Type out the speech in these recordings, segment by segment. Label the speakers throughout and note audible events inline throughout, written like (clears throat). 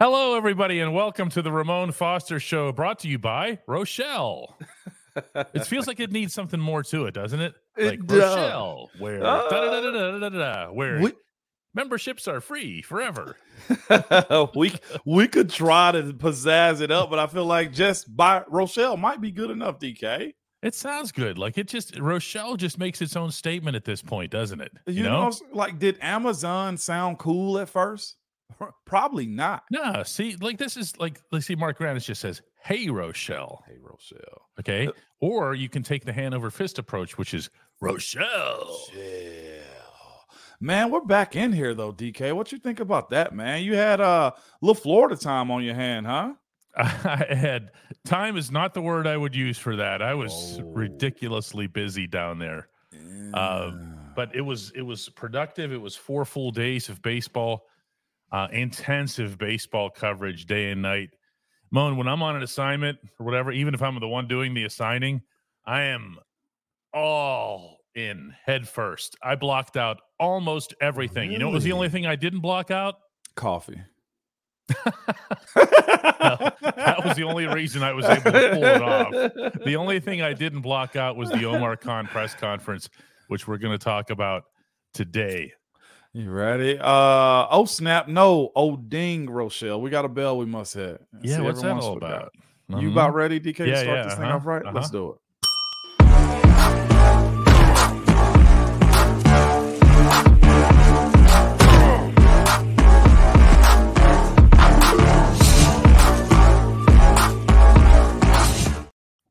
Speaker 1: Hello, everybody, and welcome to the Ramon Foster Show, brought to you by Rochelle. (laughs) it feels like it needs something more to it, doesn't it?
Speaker 2: It
Speaker 1: Like
Speaker 2: does.
Speaker 1: Rochelle, where
Speaker 2: Uh,
Speaker 1: where
Speaker 2: we-
Speaker 1: memberships are free forever. (laughs)
Speaker 2: we we could try to pizzazz it up, but I feel like just by Rochelle might be good enough. DK,
Speaker 1: It sounds good. Like it just Rochelle just makes its own statement at this point, doesn't it?
Speaker 2: you, know, like did Amazon sound cool at first? Probably not.
Speaker 1: No, see, like this is like let's see, Mark Grandis just says, Hey Rochelle.
Speaker 2: Hey Rochelle,
Speaker 1: Okay.
Speaker 2: Uh,
Speaker 1: Or you can take the hand over fist approach, which is Rochelle. Rochelle.
Speaker 2: man, we're back in here though. DK, what you think about that, man? You had uh, little Florida time on your hand, huh? (laughs)
Speaker 1: I had time is not the word I would use for that. I was
Speaker 2: Oh.
Speaker 1: ridiculously busy down there. Uh, but it was it was productive. It was four full days of baseball, uh, intensive baseball coverage day and night. Moan, when I'm on an assignment or whatever, even if I'm the one doing the assigning, I am all in head first. I blocked out almost everything. You know, what was the only thing I didn't block out?
Speaker 2: coffee.
Speaker 1: that was the only reason I was able to pull it off. The only thing I didn't block out was the Omar Khan press conference, which we're going to talk about today.
Speaker 2: You ready? Uh oh snap! No, oh ding, Rochelle. We got a bell we must hit.
Speaker 1: Yeah,
Speaker 2: See,
Speaker 1: what's that all about?
Speaker 2: You
Speaker 1: Mhm.
Speaker 2: about ready, DK, to
Speaker 1: Yeah,
Speaker 2: start
Speaker 1: yeah,
Speaker 2: this thing
Speaker 1: uh-huh,
Speaker 2: off right? Let's
Speaker 1: uh-huh.
Speaker 2: do it.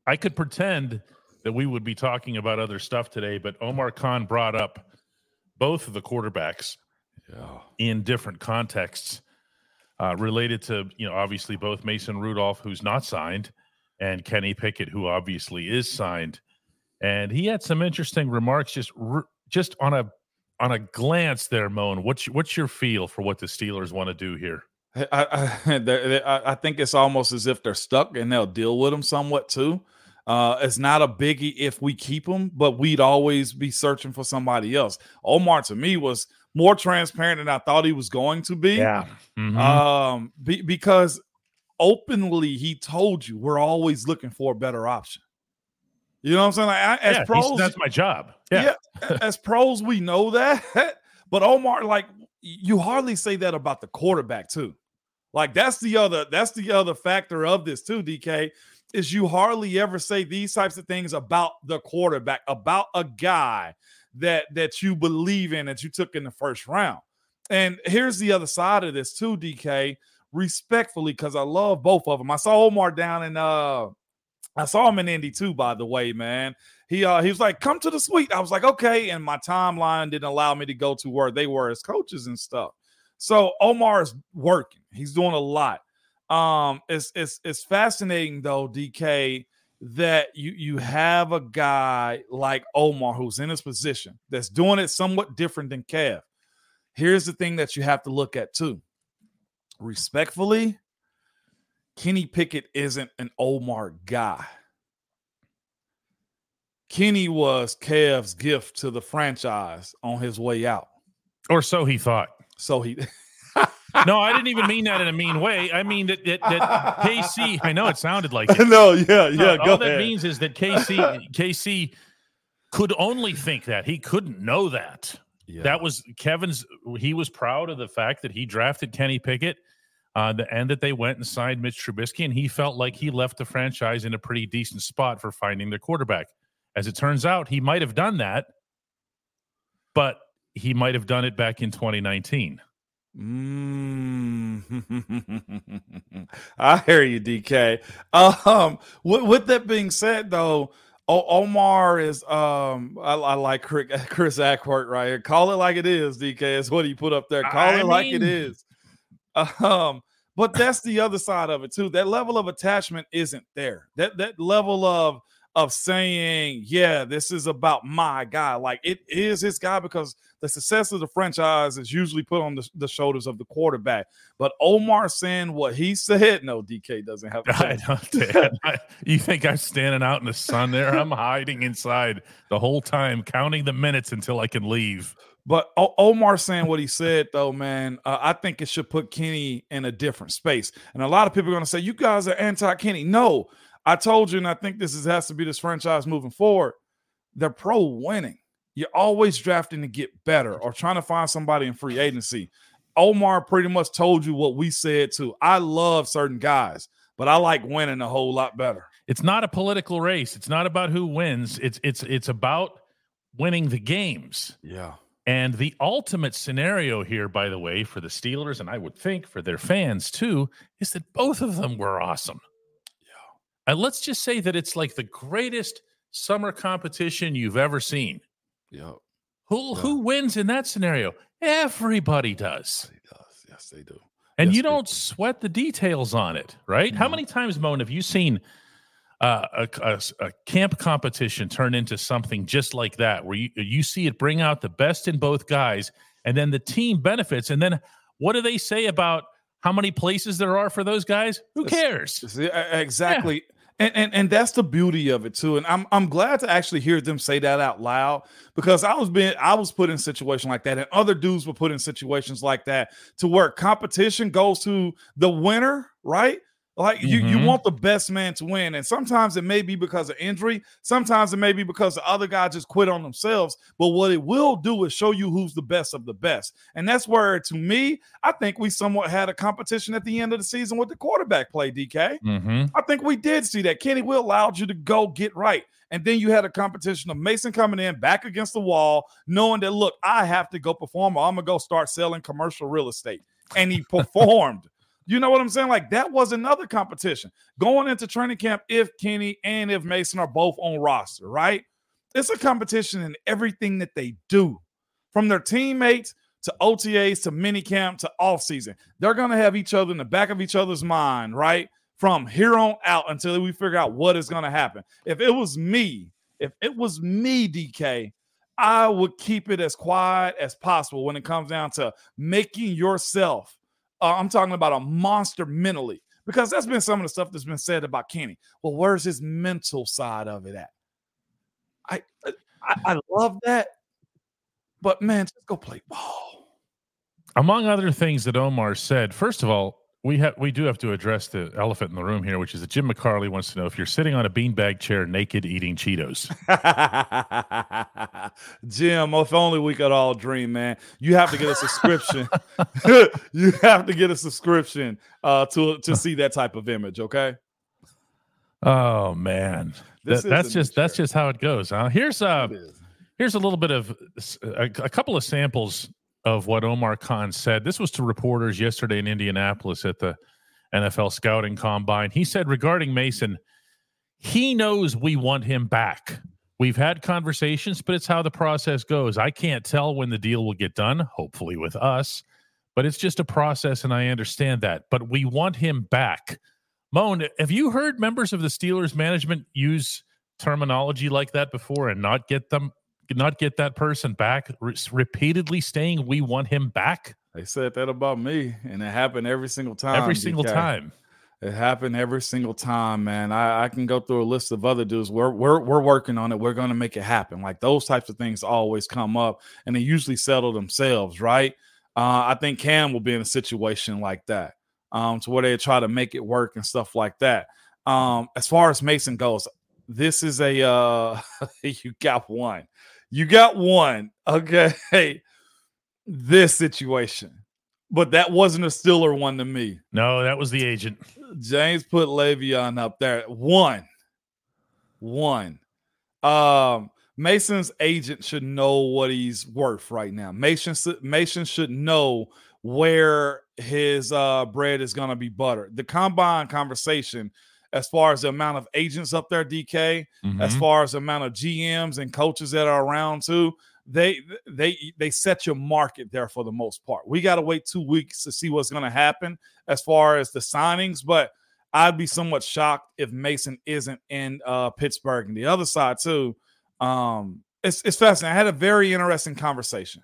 Speaker 1: I could pretend that we would be talking about other stuff today, but Omar Khan brought up both of the quarterbacks
Speaker 2: Yeah.
Speaker 1: in different contexts uh, related to, you know, obviously both Mason Rudolph, who's not signed, and Kenny Pickett, who obviously is signed. And he had some interesting remarks just r- just on a on a glance there, Moan. What's what's your feel for what the Steelers want to do here?
Speaker 2: I, (laughs) I I think it's almost as if they're stuck and they'll deal with them somewhat too. Uh, it's not a biggie if we keep him, but we'd always be searching for somebody else. Omar to me was more transparent than I thought he was going to be.
Speaker 1: Mhm.
Speaker 2: Um, be, because openly he told you we're always looking for a better option. You know what I'm saying? Like, I, as
Speaker 1: Yeah,
Speaker 2: pros,
Speaker 1: that's my job. Yeah.
Speaker 2: as pros, we know that. (laughs) But Omar, like, you hardly say that about the quarterback, too. Like, that's the other, that's the other factor of this, too, DK. Is you hardly ever say these types of things about the quarterback, about a guy that that you believe in that you took in the first round. And here's the other side of this, too, DK. Respectfully, because I love both of them. I saw Omar down in uh I saw him in Indy too, by the way, man. He uh he was like, come to the suite. I was like, okay. And my timeline didn't allow me to go to where they were as coaches and stuff. So Omar is working, he's doing a lot. Um, it's it's it's fascinating though, DK, that you you have a guy like Omar who's in his position that's doing it somewhat different than Kev. Here's the thing that you have to look at too. Respectfully, Kenny Pickett isn't an Omar guy. Kenny was Kev's gift to the franchise on his way out.
Speaker 1: Or so he thought.
Speaker 2: So he (laughs)
Speaker 1: No, I didn't even mean that in a mean way. I mean that that, that (laughs) KC. I know it sounded like (laughs) it.
Speaker 2: no, yeah, yeah,
Speaker 1: No,
Speaker 2: go
Speaker 1: all that means is that KC KC could only think that he couldn't know that. Yeah. That was Kevin's. He was proud of the fact that he drafted Kenny Pickett, uh, the, end that they went and signed Mitch Trubisky, and he felt like he left the franchise in a pretty decent spot for finding their quarterback. As it turns out, he might have done that, but he might have done it back in 2019.
Speaker 2: Mm. (laughs) I hear you, DK. Um, with, with that being said, though, Omar is um, I, I like (laughs) Chris, Ackworth right here. Call it like it is, DK. Is what he put up there. Call I it mean... like it is. Um, but that's the other side of it too. That level of attachment isn't there. That that level of of saying, yeah, this is about my guy. Like it is his guy because the success of the franchise is usually put on the, the shoulders of the quarterback. But Omar saying what he said, no, DK doesn't have. (laughs)
Speaker 1: I you think I'm standing out in the sun there? I'm hiding inside the whole time, counting the minutes until I can leave.
Speaker 2: But Omar saying what he said, though, man, uh, I think it should put Kenny in a different space. And a lot of people are going to say, "You guys are anti-Kenny." No, I told you, and I think this is, has to be this franchise moving forward. They're pro winning. You're always drafting to get better or trying to find somebody in free agency. Omar pretty much told you what we said too. I love certain guys, but I like winning a whole lot better.
Speaker 1: It's not a political race. It's not about who wins. It's it's it's about winning the games.
Speaker 2: Yeah.
Speaker 1: And the ultimate scenario here, by the way, for the Steelers, and I would think for their fans too, is that both of them were awesome. Yeah. And let's just say that it's like the greatest summer competition you've ever seen.
Speaker 2: Yeah.
Speaker 1: Who yeah. who wins in that scenario? Everybody does.
Speaker 2: He does. Yes, they do.
Speaker 1: And
Speaker 2: yes,
Speaker 1: you don't sweat the details on it, right? How many times, Moan, have you seen uh, a, a, a, camp competition turn into something just like that, where you you see it bring out the best in both guys, and then the team benefits, and then what do they say about how many places there are for those guys? Who cares?
Speaker 2: Exactly. Yeah. And, and and that's the beauty of it too. And I'm I'm glad to actually hear them say that out loud because I was being I was put in a situation like that, and other dudes were put in situations like that to where competition goes to the winner, right? Like you, mm-hmm. you want the best man to win. And sometimes it may be because of injury. Sometimes it may be because the other guy just quit on themselves. But what it will do is show you who's the best of the best. And that's where, to me, I think we somewhat had a competition at the end of the season with the quarterback play, DK.
Speaker 1: Mm-hmm.
Speaker 2: I think we did see that. Kenny Will allowed you to go get right. And then you had a competition of Mason coming in back against the wall, knowing that, look, I have to go perform or I'm going to go start selling commercial real estate. And he (laughs) performed. You know what I'm saying? Like that was another competition going into training camp. If Kenny and if Mason are both on roster, right? It's a competition in everything that they do, from their teammates to OTAs to mini camp to off season. They're gonna have each other in the back of each other's mind, right? From here on out until we figure out what is gonna happen. If it was me, if it was me, DK, I would keep it as quiet as possible when it comes down to making yourself uh, I'm talking about a monster mentally because that's been some of the stuff that's been said about Kenny. Well, where's his mental side of it at? I I, I love that, but man, just go play ball.
Speaker 1: Among other things that Omar said, first of all, we have we do have to address the elephant in the room here, which is that Jim McCarley wants to know if you're sitting on a beanbag chair naked eating Cheetos. (laughs)
Speaker 2: Jim, if only we could all dream, man. You have to get a subscription. (laughs) you have to get a subscription uh, to to see that type of image. Okay.
Speaker 1: Oh man, that, that's just that's just how it goes. Huh? Here's uh, here's a little bit of a, a couple of samples of what Omar Khan said. This was to reporters yesterday in Indianapolis at the NFL scouting combine. He said regarding Mason, he knows we want him back. We've had conversations, but it's how the process goes. I can't tell when the deal will get done, hopefully with us, but it's just a process, and I understand that. But we want him back. Moan, have you heard members of the Steelers management use terminology like that before and not get them not get that person back, re- repeatedly saying we want him back.
Speaker 2: They said that about me, and it happened every single time.
Speaker 1: Every single DK. time.
Speaker 2: It happened every single time, man. I, I, can go through a list of other dudes. We're we're we're working on it. We're gonna make it happen. Like those types of things always come up, and they usually settle themselves, right? Uh, I think Cam will be in a situation like that, um, to where they try to make it work and stuff like that. Um, as far as Mason goes, this is a uh, (laughs) you got one. You got one. Okay. this situation, but that wasn't a Steeler one to me.
Speaker 1: No, that was the agent.
Speaker 2: James put Le'Veon up there. One, one. Um, Mason's agent should know what he's worth right now. Mason Mason should know where his uh, bread is going to be buttered. The combine conversation, as far as the amount of agents up there, DK, mm-hmm. as far as the amount of GMs and coaches that are around too, they they they set your market there for the most part. We got to wait two weeks to see what's going to happen as far as the signings, but I'd be somewhat shocked if Mason isn't in uh, Pittsburgh. And the other side too, um, it's it's fascinating. I had a very interesting conversation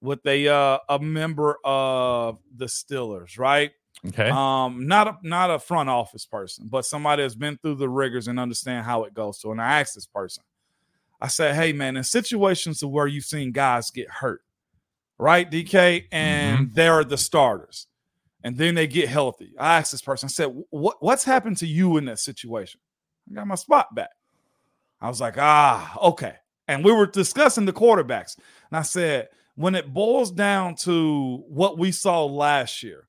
Speaker 2: with a uh, a member of the Steelers, right?
Speaker 1: Okay.
Speaker 2: Um, not a not a front office person, but somebody that's been through the rigors and understand how it goes. So, and I asked this person, I said, "Hey, man, in situations where you've seen guys get hurt, right, DK, and mm-hmm. they're the starters, and then they get healthy." I asked this person, I said, "What what's happened to you in that situation?" I got my spot back. I was like, "Ah, okay." And we were discussing the quarterbacks, and I said, when it boils down to what we saw last year,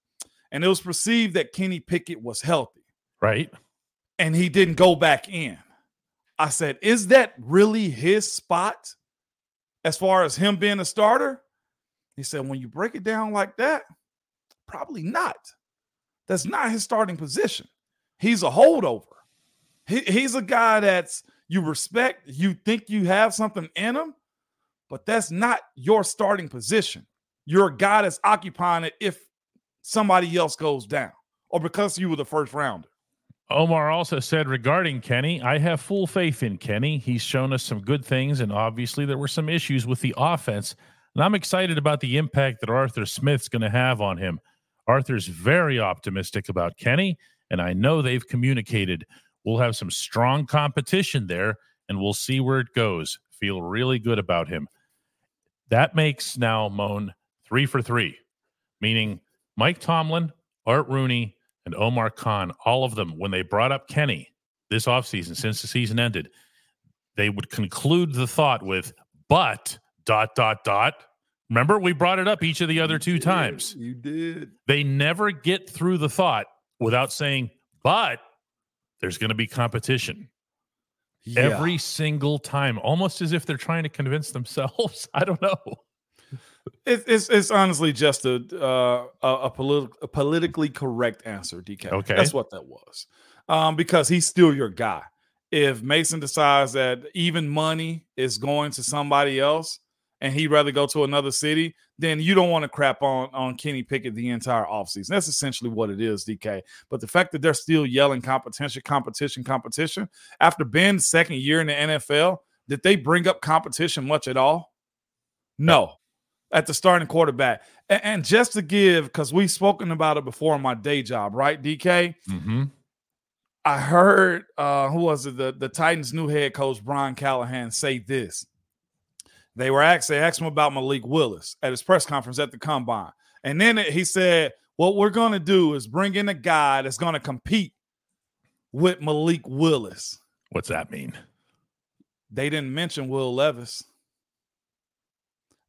Speaker 2: and it was perceived that Kenny Pickett was healthy,
Speaker 1: right,
Speaker 2: and he didn't go back in I said, is that really his spot as far as him being a starter? He said, when you break it down like that, probably not. That's not his starting position. He's a holdover. He, he's a guy that's you respect, you think you have something in him, but that's not your starting position. You're a guy that's occupying it if somebody else goes down or because you were the first rounder.
Speaker 1: Omar also said regarding Kenny, I have full faith in Kenny. He's shown us some good things, and obviously there were some issues with the offense. And I'm excited about the impact that Arthur Smith's going to have on him. Arthur's very optimistic about Kenny, and I know they've communicated. We'll have some strong competition there, and we'll see where it goes. Feel really good about him. That makes now Moan three for three, meaning Mike Tomlin, Art Rooney, and Omar Khan, all of them, when they brought up Kenny this offseason, since the season ended, they would conclude the thought with, but dot, dot, dot. Remember, we brought it up each of the other two
Speaker 2: you
Speaker 1: times.
Speaker 2: You did.
Speaker 1: They never get through the thought without saying, but there's going to be competition. Yeah. Every single time, almost as if they're trying to convince themselves. (laughs) I don't know.
Speaker 2: It, it's it's honestly just a uh, a, a, politi- a politically correct answer, DK.
Speaker 1: Okay,
Speaker 2: that's what that was. Um, because he's still your guy. If Mason decides that even money is going to somebody else, and he'd rather go to another city, then you don't want to crap on on Kenny Pickett the entire offseason. That's essentially what it is, DK. But the fact that they're still yelling competition, competition, competition after Ben's second year in the NFL, did they bring up competition much at all? No at the starting quarterback. And, and just to give, because we've spoken about it before in my day job, right, DK?
Speaker 1: Mm-hmm.
Speaker 2: I heard uh, who was it? The, the Titans' new head coach Brian Callahan say this. They were asked, they asked him about Malik Willis at his press conference at the combine. And then he said, What we're going to do is bring in a guy that's going to compete with Malik Willis.
Speaker 1: What's that mean?
Speaker 2: They didn't mention Will Levis.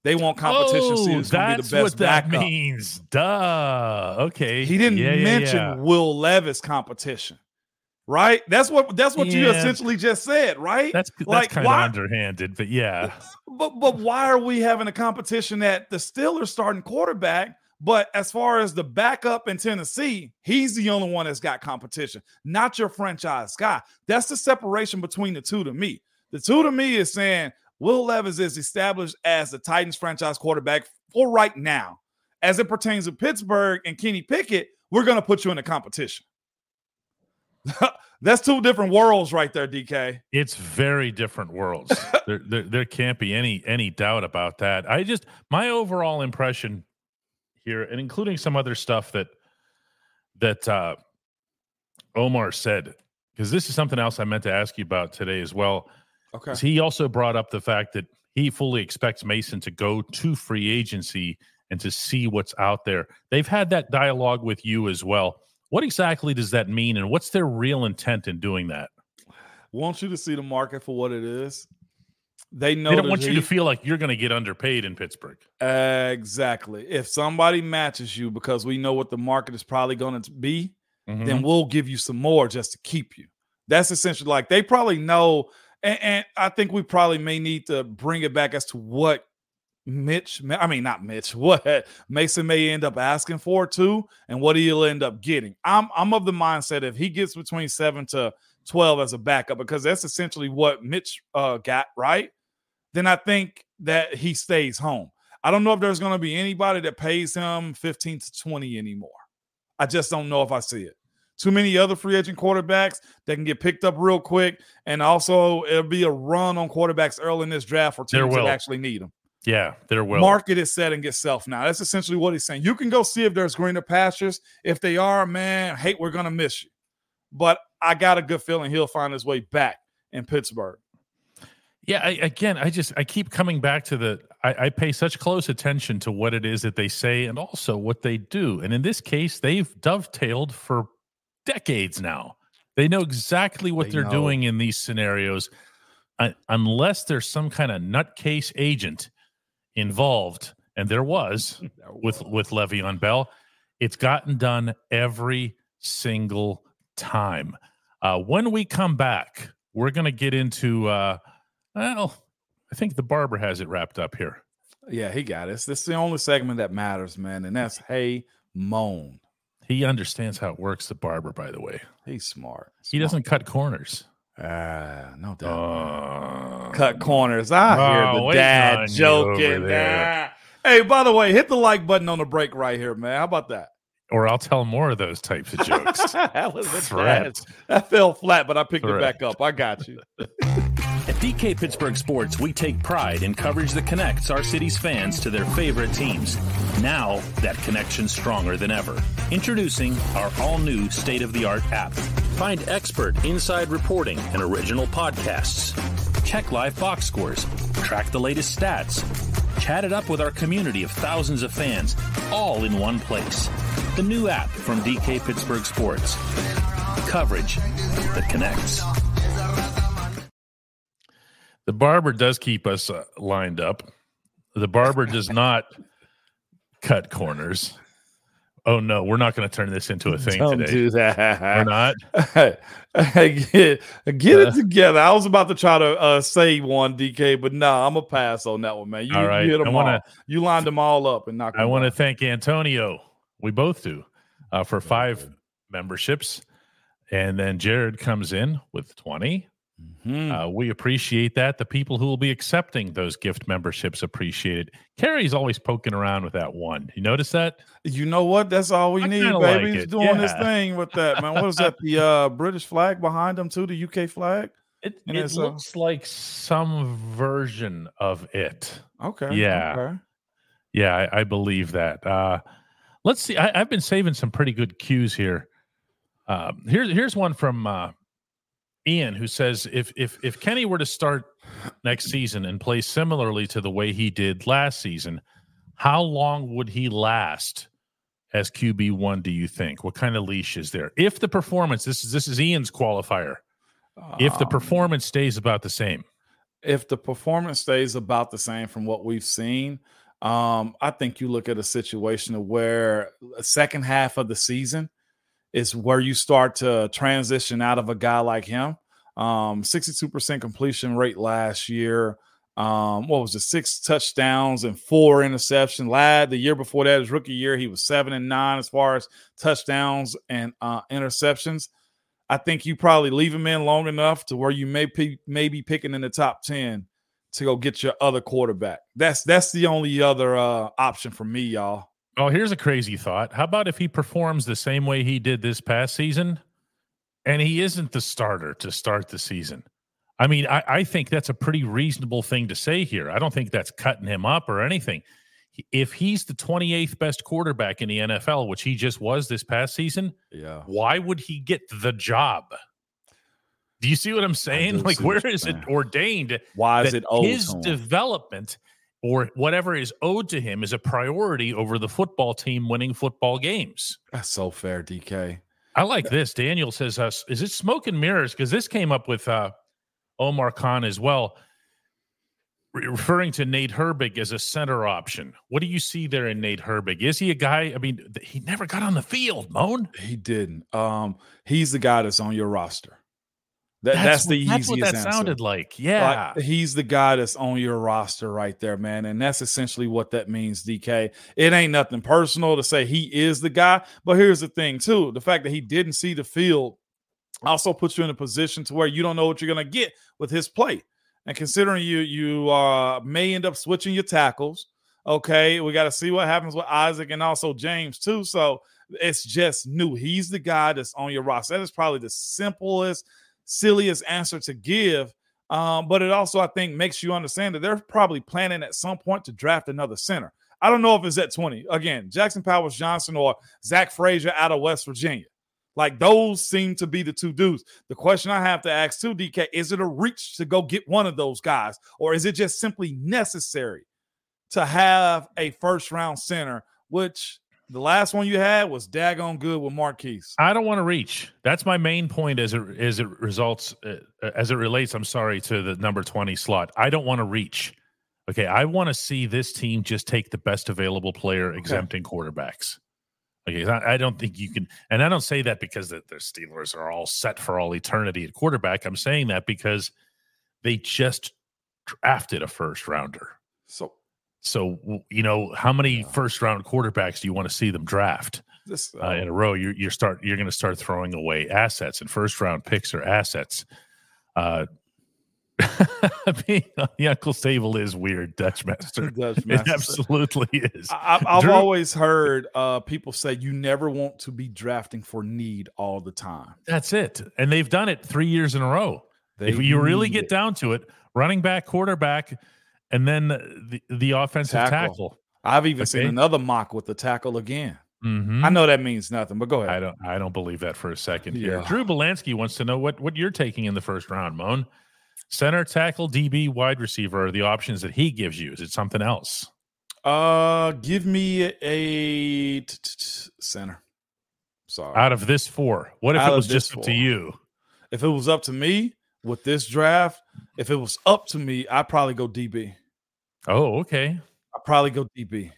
Speaker 2: They want competition.
Speaker 1: Oh,
Speaker 2: see who's going to be the best
Speaker 1: what that backup. means. Duh. Okay.
Speaker 2: He didn't
Speaker 1: yeah,
Speaker 2: mention
Speaker 1: yeah, yeah.
Speaker 2: Will Levis competition. Right? That's what that's what you essentially just said, right?
Speaker 1: That's that's like, kind why, of underhanded, but yeah. (laughs)
Speaker 2: But but why are we having a competition at the Steelers starting quarterback? But as far as the backup in Tennessee, he's the only one that's got competition, not your franchise guy. That's the separation between the two to me. The two to me is saying, Will Levis is established as the Titans franchise quarterback for right now. As it pertains to Pittsburgh and Kenny Pickett, we're going to put you in a competition. (laughs) That's two different worlds right there, DK.
Speaker 1: It's very different worlds. (laughs) there, there, there can't be any any doubt about that. I just my overall impression here, and including some other stuff that that uh, Omar said, because this is something else I meant to ask you about today as well.
Speaker 2: Okay.
Speaker 1: He also brought up the fact that he fully expects Mason to go to free agency and to see what's out there. They've had that dialogue with you as well. What exactly does that mean, and what's their real intent in doing that?
Speaker 2: Want you to see the market for what it is. They know
Speaker 1: They don't want you
Speaker 2: he-
Speaker 1: to feel like you're going to get underpaid in Pittsburgh.
Speaker 2: exactly. If somebody matches you because we know what the market is probably going to be,
Speaker 1: Mhm.
Speaker 2: then we'll give you some more just to keep you. That's essentially like they probably know, and, and I think we probably may need to bring it back as to what Mitch, I mean not Mitch, (laughs) what Mason may end up asking for too, and what he'll end up getting. I'm I'm of the mindset if he gets between seven to twelve as a backup, because that's essentially what Mitch uh, got right. Then I think that he stays home. I don't know if there's going to be anybody that pays him 15 to 20 anymore. I just don't know if I see it. Too many other free agent quarterbacks that can get picked up real quick. And also, it'll be a run on quarterbacks early in this draft for teams that actually need them.
Speaker 1: Yeah, there will.
Speaker 2: Market is set and get self now. That's essentially what he's saying. You can go see if there's greener pastures. If they are, man, hate, we're going to miss you. But I got a good feeling he'll find his way back in Pittsburgh.
Speaker 1: Yeah, I, again, I just I keep coming back to the I, I pay such close attention to what it is that they say and also what they do. And in this case, they've dovetailed for decades now. They know exactly what
Speaker 2: They
Speaker 1: are doing in these scenarios, un- unless there's some kind of nutcase agent involved, and there was (laughs) with with Le'Veon Bell. It's gotten done every single time. Uh, when we come back, we're going to get into. Uh, well, I think the barber has it wrapped up here.
Speaker 2: Yeah, he got it. This is the only segment that matters, man. And that's Hey Moan.
Speaker 1: He understands how it works. The barber, by the way,
Speaker 2: He's smart.
Speaker 1: he doesn't cut corners.
Speaker 2: Ah, no doubt.
Speaker 1: Uh,
Speaker 2: Cut corners. I hear
Speaker 1: Oh,
Speaker 2: the dad joking. Hey, by the way, hit the like button on the break right here, man. How about that?
Speaker 1: Or I'll tell more of those types of jokes. (laughs)
Speaker 2: that was a
Speaker 1: Threat.
Speaker 2: That fell flat, but I picked
Speaker 1: Threat.
Speaker 2: it back up. I got you. (laughs)
Speaker 3: At DK Pittsburgh Sports, we take pride in coverage that connects our city's fans to their favorite teams. Now, that connection's stronger than ever. Introducing our all new state of the art app. Find expert inside reporting and original podcasts. Check live box scores. Track the latest stats. Chat it up with our community of thousands of fans, all in one place. The new app from DK Pittsburgh Sports. Coverage that connects.
Speaker 1: the barber does keep us uh, lined up. The barber does (laughs) not cut corners. Oh no, we're not going to turn this into a thing
Speaker 2: Don't
Speaker 1: today.
Speaker 2: do
Speaker 1: We're not. (laughs)
Speaker 2: Get, get
Speaker 1: Uh.
Speaker 2: it together. I was about to try to uh, say one, DK, but no, I'm a pass on that one, man. You,
Speaker 1: All right.
Speaker 2: you hit
Speaker 1: I
Speaker 2: them
Speaker 1: wanna-
Speaker 2: all. You lined them all up and knocked
Speaker 1: I want to thank Antonio. We both do uh, for five memberships, and then Jared comes in with twenty.
Speaker 2: Mhm.
Speaker 1: Uh, we appreciate that. The people who will be accepting those gift memberships appreciate it. Carrie's always poking around with that one. You notice that?
Speaker 2: You know what? That's all we
Speaker 1: I
Speaker 2: need, baby.
Speaker 1: like
Speaker 2: He's doing this
Speaker 1: Yeah.
Speaker 2: thing with that, man. What is that? The (laughs) uh, British flag behind him too, the UK flag.
Speaker 1: It, it
Speaker 2: uh,
Speaker 1: looks like some version of it.
Speaker 2: Okay.
Speaker 1: Yeah.
Speaker 2: Okay.
Speaker 1: Yeah, I, I believe that. Uh, let's see. I, I've been saving some pretty good cues here. Um, here's here's one from uh, Ian who says if if if Kenny were to start next season and play similarly to the way he did last season, how long would he last as QB one? Do you think? What kind of leash is there? If the performance this is this is Ian's qualifier. If the
Speaker 2: Um,
Speaker 1: performance stays about the same,
Speaker 2: if the performance stays about the same from what we've seen, um, I think you look at a situation where a second half of the season is where you start to transition out of a guy like him. Um, 62% completion rate last year. Um, what was it? Six touchdowns and four interceptions. Lad, the year before that, his rookie year, he was seven and nine as far as touchdowns and uh, interceptions. I think you probably leave him in long enough to where you may be picking in the top 10 to go get your other quarterback. That's that's the only other uh, option for me, y'all.
Speaker 1: Oh, here's a crazy thought. How about if he performs the same way he did this past season and he isn't the starter to start the season? I mean, I, I think that's a pretty reasonable thing to say here. I don't think that's cutting him up or anything. If he's the 28th best quarterback in the NFL, which he just was this past season,
Speaker 2: Yeah.
Speaker 1: why would he get the job? Do you see what I'm saying? Like, where is it ordained
Speaker 2: Why is it owed
Speaker 1: his development or whatever is owed to him is a priority over the football team winning football games.
Speaker 2: That's so fair, DK.
Speaker 1: I like this. Daniel says, uh, "Is it smoke and mirrors?" Because this came up with uh, Omar Khan as well. referring to Nate Herbig as a center option. What do you see there in Nate Herbig? Is he a guy? I mean, he never got on the field, Moan.
Speaker 2: He didn't. Um, he's the guy that's on your roster. That, that's, that's the
Speaker 1: what,
Speaker 2: easiest
Speaker 1: That's what that
Speaker 2: answer.
Speaker 1: sounded like. Yeah.
Speaker 2: Like, he's the guy that's on your roster right there, man. And that's essentially what that means, DK. It ain't nothing personal to say he is the guy. But here's the thing, too the fact that he didn't see the field also puts you in a position to where you don't know what you're going to get with his play. And considering you you uh, may end up switching your tackles, okay, we got to see what happens with Isaac and also James too. So it's just new. He's the guy that's on your roster. That is probably the simplest, silliest answer to give. Um, but it also, I think, makes you understand that they're probably planning at some point to draft another center. I don't know if it's at 20. Again, Jackson Powers Johnson or Zach Frazier out of West Virginia. Like those seem to be the two dudes. The question I have to ask too, DK, is it a reach to go get one of those guys, or is it just simply necessary to have a first round center? Which the last one you had was daggone good with Maurkice.
Speaker 1: I don't want to reach. That's my main point as it as it results uh, as it relates. I'm sorry to the number twenty slot. I don't want to reach. Okay, I want to see this team just take the best available player, exempting quarterbacks. Okay, I, don't think you can, and I don't say that because the, the Steelers are all set for all eternity at quarterback. I'm saying that because they just drafted a first rounder.
Speaker 2: So,
Speaker 1: so you know, how many first round quarterbacks do you want to see them draft
Speaker 2: this,
Speaker 1: uh, in a row? You're you're start you're going to start throwing away assets, and first round picks are assets. Uh, (laughs) being on the uncle's table is weird, Dutch master. (laughs) Dutch master. It absolutely is.
Speaker 2: I, have always heard uh, people say you never want to be drafting for need all the time.
Speaker 1: That's it, and they've done it three years in a row. They if you really get it. down to it, running back, quarterback, and then the the offensive tackle. tackle.
Speaker 2: I've even okay. seen another mock with the tackle again.
Speaker 1: Mm-hmm.
Speaker 2: I know that means nothing, but go ahead.
Speaker 1: I don't. I don't believe that for a second. Here, yeah. Drew Belansky wants to know what what you're taking in the first round, Moan. Center, tackle, DB, wide receiver are the options that he gives you. Is it something else?
Speaker 2: Uh, give me a center. Sorry.
Speaker 1: Out of this four, what if it was just up to you?
Speaker 2: If it was up to me with this draft, if it was up to me, I'd probably go DB.
Speaker 1: Oh, okay.
Speaker 2: I'd probably go DB.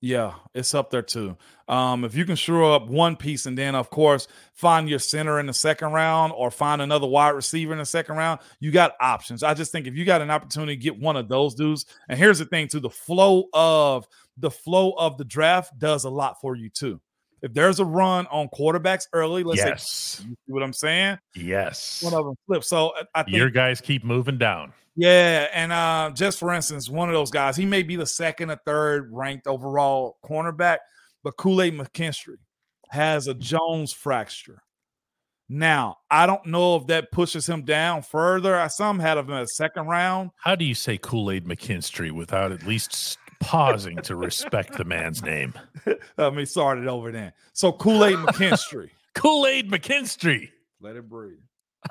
Speaker 2: Yeah, it's up there too. Um, if you can shore up one piece and then, of course, find your center in the second round or find another wide receiver in the second round, you got options. I just think if you got an opportunity to get one of those dudes, and here's the thing too, the flow of the flow of the draft does a lot for you too. If there's a run on quarterbacks early, let's
Speaker 1: yes.
Speaker 2: say, you see what I'm saying?
Speaker 1: Yes.
Speaker 2: One of them flips. So I think
Speaker 1: your guys keep moving down.
Speaker 2: Yeah, and uh, just for instance, one of those guys, he may be the second or third ranked overall cornerback, but Kool Aid McKinstry has a Jones fracture. Now, I don't know if that pushes him down further. I some had him in a second round.
Speaker 1: How do you say Kool Aid McKinstry without at least pausing to respect the man's name? (laughs)
Speaker 2: Let me start it over then. So Kool Aid McKinstry. (laughs)
Speaker 1: Kool Aid McKinstry.
Speaker 2: Let it breathe.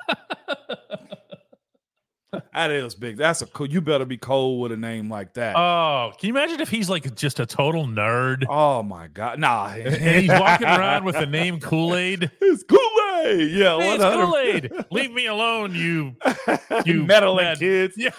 Speaker 2: (laughs) that is big. That's a cool. You better be cold with a name like that.
Speaker 1: Oh, can you imagine if he's like just a total nerd?
Speaker 2: Oh my god, nah. (laughs)
Speaker 1: and he's walking around with the name Kool Aid.
Speaker 2: It's Kool Aid. Yeah,
Speaker 1: hey, it's Kool Aid. Leave me alone, you (laughs) you
Speaker 2: meddling kids.
Speaker 1: Yeah.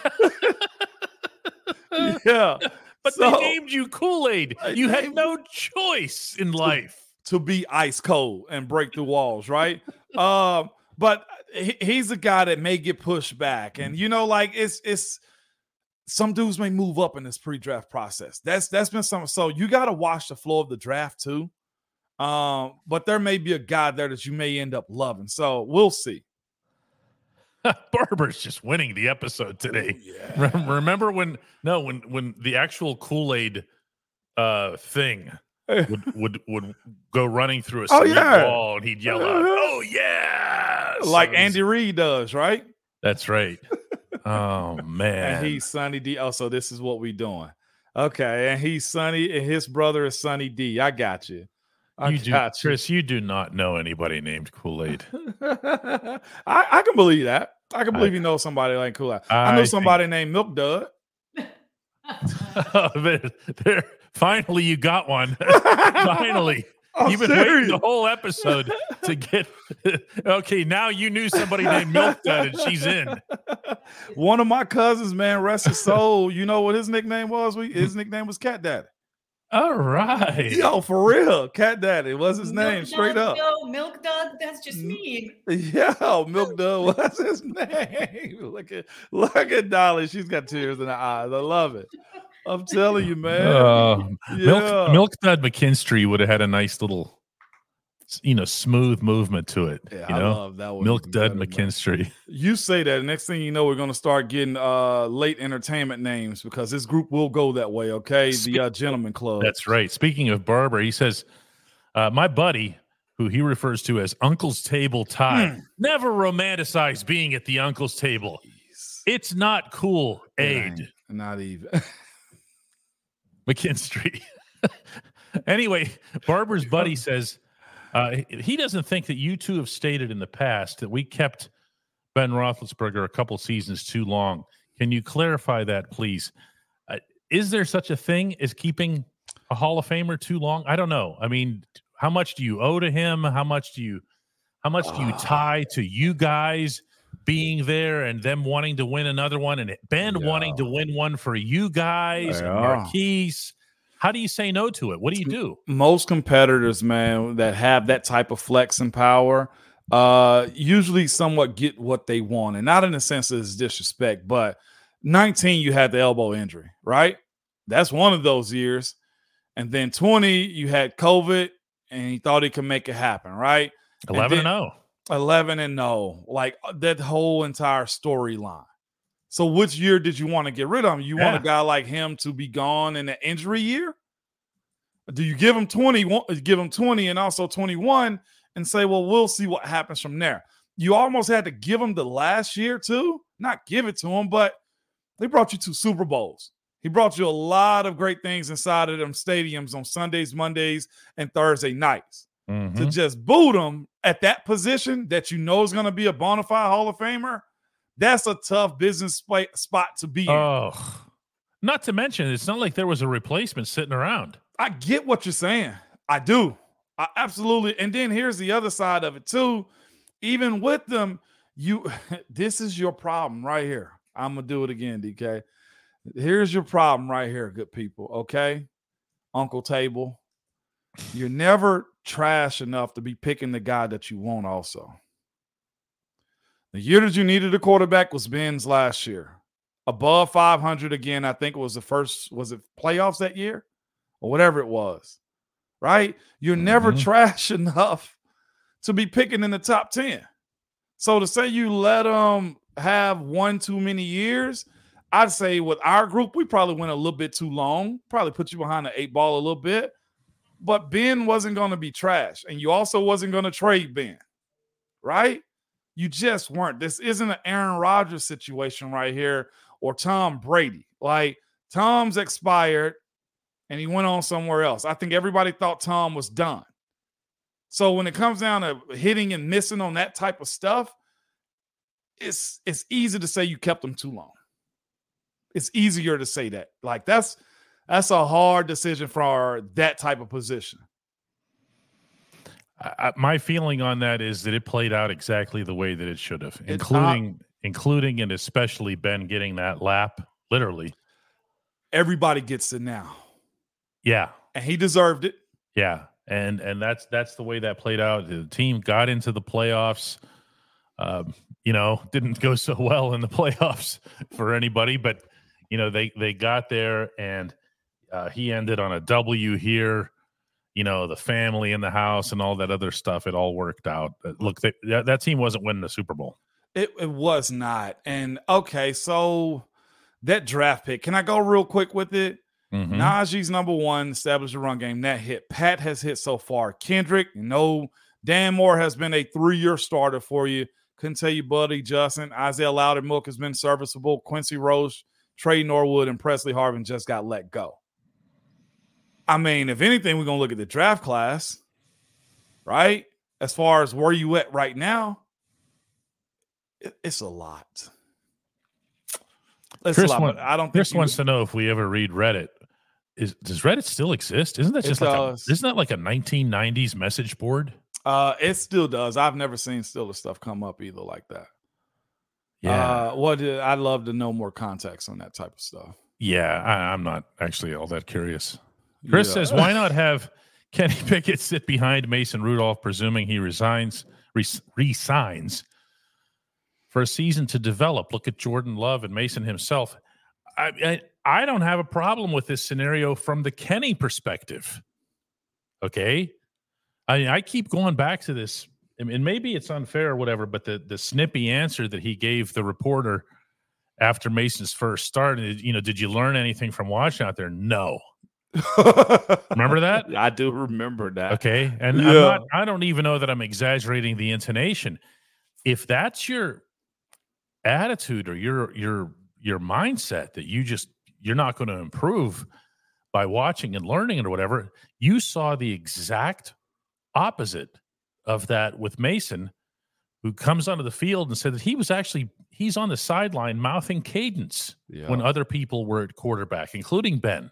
Speaker 1: (laughs)
Speaker 2: yeah.
Speaker 1: But so, they named you Kool Aid. You had no choice in life
Speaker 2: to be ice cold and break the walls, right? um, but he's a guy that may get pushed back, and you know, like it's it's some dudes may move up in this pre-draft process. That's that's been some. So you got to watch the flow of the draft too. Um, but there may be a guy there that you may end up loving. So we'll see. (laughs)
Speaker 1: Barber's just winning the episode today.
Speaker 2: Ooh, yeah. (laughs)
Speaker 1: Remember when no when when the actual Kool-Aid uh thing would would would go running through a oh, yeah. wall and he'd yell out, uh-huh. "Oh yeah!"
Speaker 2: Like Andy Reid does, right?
Speaker 1: That's right. oh (laughs) man,
Speaker 2: and he's Sunny D. Oh, so this is what we're doing. Okay, and he's Sunny, and his brother is Sunny D. I got you. I
Speaker 1: you got do, you. Chris. You do not know anybody named Kool Aid. (laughs)
Speaker 2: I, I can believe that. I can believe I, you know somebody like Kool Aid. I, I know somebody think... named Milk Dud. (laughs)
Speaker 1: there, there, Finally, you got one. (laughs) Finally.
Speaker 2: I'm
Speaker 1: You've been waiting the whole episode to get. (laughs) okay, now you knew somebody named Milk Dud, and she's in.
Speaker 2: One of my cousins, man, rest his soul. You know what his nickname was? We his nickname was Cat Daddy.
Speaker 1: All right.
Speaker 2: Yo, for real, Cat Daddy was his name,
Speaker 4: Milk
Speaker 2: straight up.
Speaker 4: No, Milk Dud, that's just
Speaker 2: Mm.
Speaker 4: mean.
Speaker 2: Yo, Milk Dud (laughs) was his name. Look at look at Dolly. She's got tears in her eyes. I love it. I'm telling you, man.
Speaker 1: Uh,
Speaker 2: Yeah.
Speaker 1: Milk Milk Dud McKinstry would have had a nice little, you know, smooth movement to it.
Speaker 2: Yeah,
Speaker 1: you
Speaker 2: I
Speaker 1: know,
Speaker 2: love that one.
Speaker 1: Milk Dud. McKinstry.
Speaker 2: You say that. Next thing you know, we're gonna start getting uh late entertainment names because this group will go that way. Okay, the uh, Gentleman Club.
Speaker 1: That's right. Speaking of barber, he says, uh, my buddy, who he refers to as Uncle's Table Ty,
Speaker 2: Hmm.
Speaker 1: never romanticized being at the Uncle's Table. It's not cool. Aid.
Speaker 2: Not even. (laughs)
Speaker 1: McKinstry. (laughs) anyway, Barber's buddy says uh, he- doesn't think that you two have stated in the past that we kept Ben Roethlisberger a couple seasons too long. Can you clarify that, please? Uh, is there such a thing as keeping a Hall of Famer too long? I don't know. I mean, how much do you owe to him? How much do you how much do you
Speaker 2: Ah.
Speaker 1: tie to you guys being there and them wanting to win another one and Ben wanting to win one for you guys and Maurkice? How do you say no to it? What do you do?
Speaker 2: Most competitors, man, that have that type of flex and power, uh, usually somewhat get what they want, and not in the sense that it's disrespect, but 19, you had the elbow injury, right? That's one of those years. And then 20, you had COVID and he thought he could make it happen, right?
Speaker 1: 11 and
Speaker 2: then-
Speaker 1: 0.
Speaker 2: 11 and no, like uh, that whole entire storyline. So, which year did you want to get rid of him? You want a guy like him to be gone in the injury year? Do you give him 20, give him 20 and also 21 and say, well, we'll see what happens from there? You almost had to give him the last year too, not give it to him, but they brought you two Super Bowls. He brought you a lot of great things inside of them stadiums on Sundays, Mondays, and Thursday nights to
Speaker 1: Mhm.
Speaker 2: just boot him at that position that you know is going to be a bona fide Hall of Famer, that's a tough business spa- spot to be in.
Speaker 1: Not to mention, it's not like there was a replacement sitting around.
Speaker 2: I get what you're saying. I do. I absolutely. And then here's the other side of it too. Even with them, you (laughs) this is your problem right here. I'm gonna do it again, DK. Here's your problem right here, good people. Okay, Uncle Table. You're never trash enough to be picking the guy that you want. Also, the year that you needed a quarterback was Ben's last year. Above 500 again. I think it was the first. Was it playoffs that year? or whatever it was, right? You're never
Speaker 1: Mhm.
Speaker 2: trash (laughs) enough to be picking in the top 10. So to say you let them have one too many years, I'd say with our group, we probably went a little bit too long, probably put you behind the eight ball a little bit. But Ben wasn't going to be trash. And you also wasn't going to trade Ben, right? You just weren't. This isn't an Aaron Rodgers situation right here or Tom Brady. Like Tom's expired and he went on somewhere else. I think everybody thought Tom was done. So when it comes down to hitting and missing on that type of stuff, it's it's easy to say you kept him too long. It's easier to say that. Like that's that's a hard decision for that type of position.
Speaker 1: I, my feeling on that is that it played out exactly the way that it should have,
Speaker 2: It- uh,
Speaker 1: including including and especially Ben getting that lap, literally.
Speaker 2: Everybody gets it now.
Speaker 1: Yeah,
Speaker 2: And he deserved it.
Speaker 1: yeah, and and that's that's the way that played out. The team got into the playoffs. Um, you know, (laughs) didn't go so well in the (laughs) playoffs for anybody, but you know they they got there, and uh, he ended on a W here. You know, the family in the house and all that other stuff. It all worked out. Uh, Look, they, that, that team wasn't winning the Super Bowl.
Speaker 2: It, it was not. And okay, so that draft pick, can I go real quick with it?
Speaker 1: Mhm.
Speaker 2: Najee's number one, established the run game. That hit. Pat has hit so far. Kendrick, you know, Dan Moore has been a three-year starter for you. Couldn't tell you, buddy, Justin. Isaiah Loudermilk has been serviceable. Quincy Roche, Tre Norwood, and Pressley Harvin just got let go. I mean, if anything, we're gonna look at the draft class, right? As far as where you at right now, it's a lot. It's
Speaker 1: Chris
Speaker 2: a lot, but I don't
Speaker 1: Chris wants to know if we ever read Reddit. is does Reddit still exist? Isn't that
Speaker 2: It
Speaker 1: just like a, isn't that like a 1990s message board?
Speaker 2: Uh, it still does. I've never seen still the stuff come up either like that.
Speaker 1: Yeah,
Speaker 2: Uh, what I'd love to know more context on that type of stuff.
Speaker 1: yeah. I, I'm not actually all that curious. Chris
Speaker 2: Yeah.
Speaker 1: says, why not have Kenny (laughs) Pickett sit behind Mason Rudolph, presuming he resigns, res- resigns for a season to develop? Look at Jordan Love and Mason himself. I, I, I don't have a problem with this scenario from the Kenny perspective. Okay. I, I keep going back to this, and and maybe it's unfair or whatever, but the, the snippy answer that he gave the reporter after Mason's first start, you know, did you learn anything from watching out there? No. (laughs) Remember that?
Speaker 2: I do remember that.
Speaker 1: Okay. And I'm
Speaker 2: Yeah.
Speaker 1: not, I don't even know that I'm exaggerating the intonation. If that's your attitude or your your your mindset that you just you're not going to improve by watching and learning or whatever, you saw the exact opposite of that with Mason, who comes onto the field and said that he was actually he's on the sideline mouthing cadence
Speaker 2: Yeah.
Speaker 1: when other people were at quarterback, including Ben,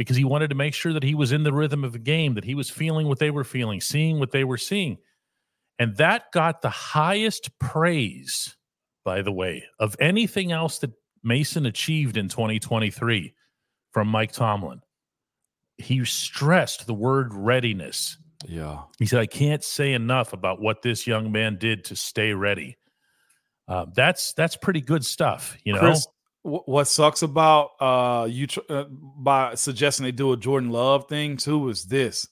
Speaker 1: because he wanted to make sure that he was in the rhythm of the game, that he was feeling what they were feeling, seeing what they were seeing. And that got the highest praise, by the way, of anything else that Mason achieved in 2023 from Mike Tomlin. He stressed the word readiness.
Speaker 2: yeah.
Speaker 1: He said, I can't say enough about what this young man did to stay ready. Uh, that's that's pretty good stuff, you know.
Speaker 2: Chris, what sucks about uh you tr- uh, by suggesting they do a Jordan Love thing too is this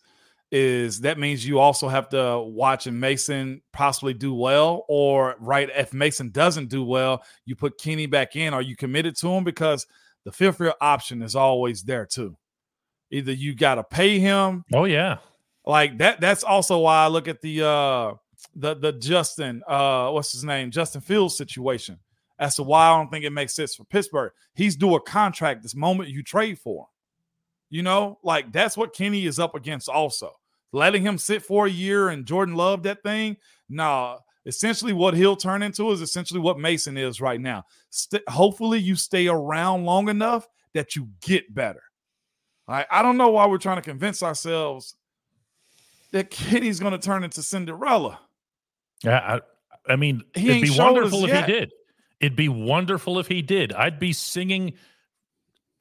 Speaker 2: is that means you also have to watch and Mason possibly do well or right if Mason doesn't do well you put Kenny back in. Are you committed to him? Because the fifth year option is always there too. Either you got to pay him
Speaker 1: oh yeah,
Speaker 2: like that that's also why I look at the uh the the Justin uh what's his name? Justin Fields situation as to why I don't think it makes sense for Pittsburgh. He's due a contract this moment you trade for him. You know, like that's what Kenny is up against also. Letting him sit for a year and Jordan Love that thing. Nah, essentially what he'll turn into is essentially what Mason is right now. St- hopefully you stay around long enough that you get better. Like, I don't know why we're trying to convince ourselves that Kenny's going to turn into Cinderella.
Speaker 1: yeah. I, I mean,
Speaker 2: He
Speaker 1: it'd be wonderful if
Speaker 2: yet.
Speaker 1: he did. It'd be wonderful if he did. I'd be singing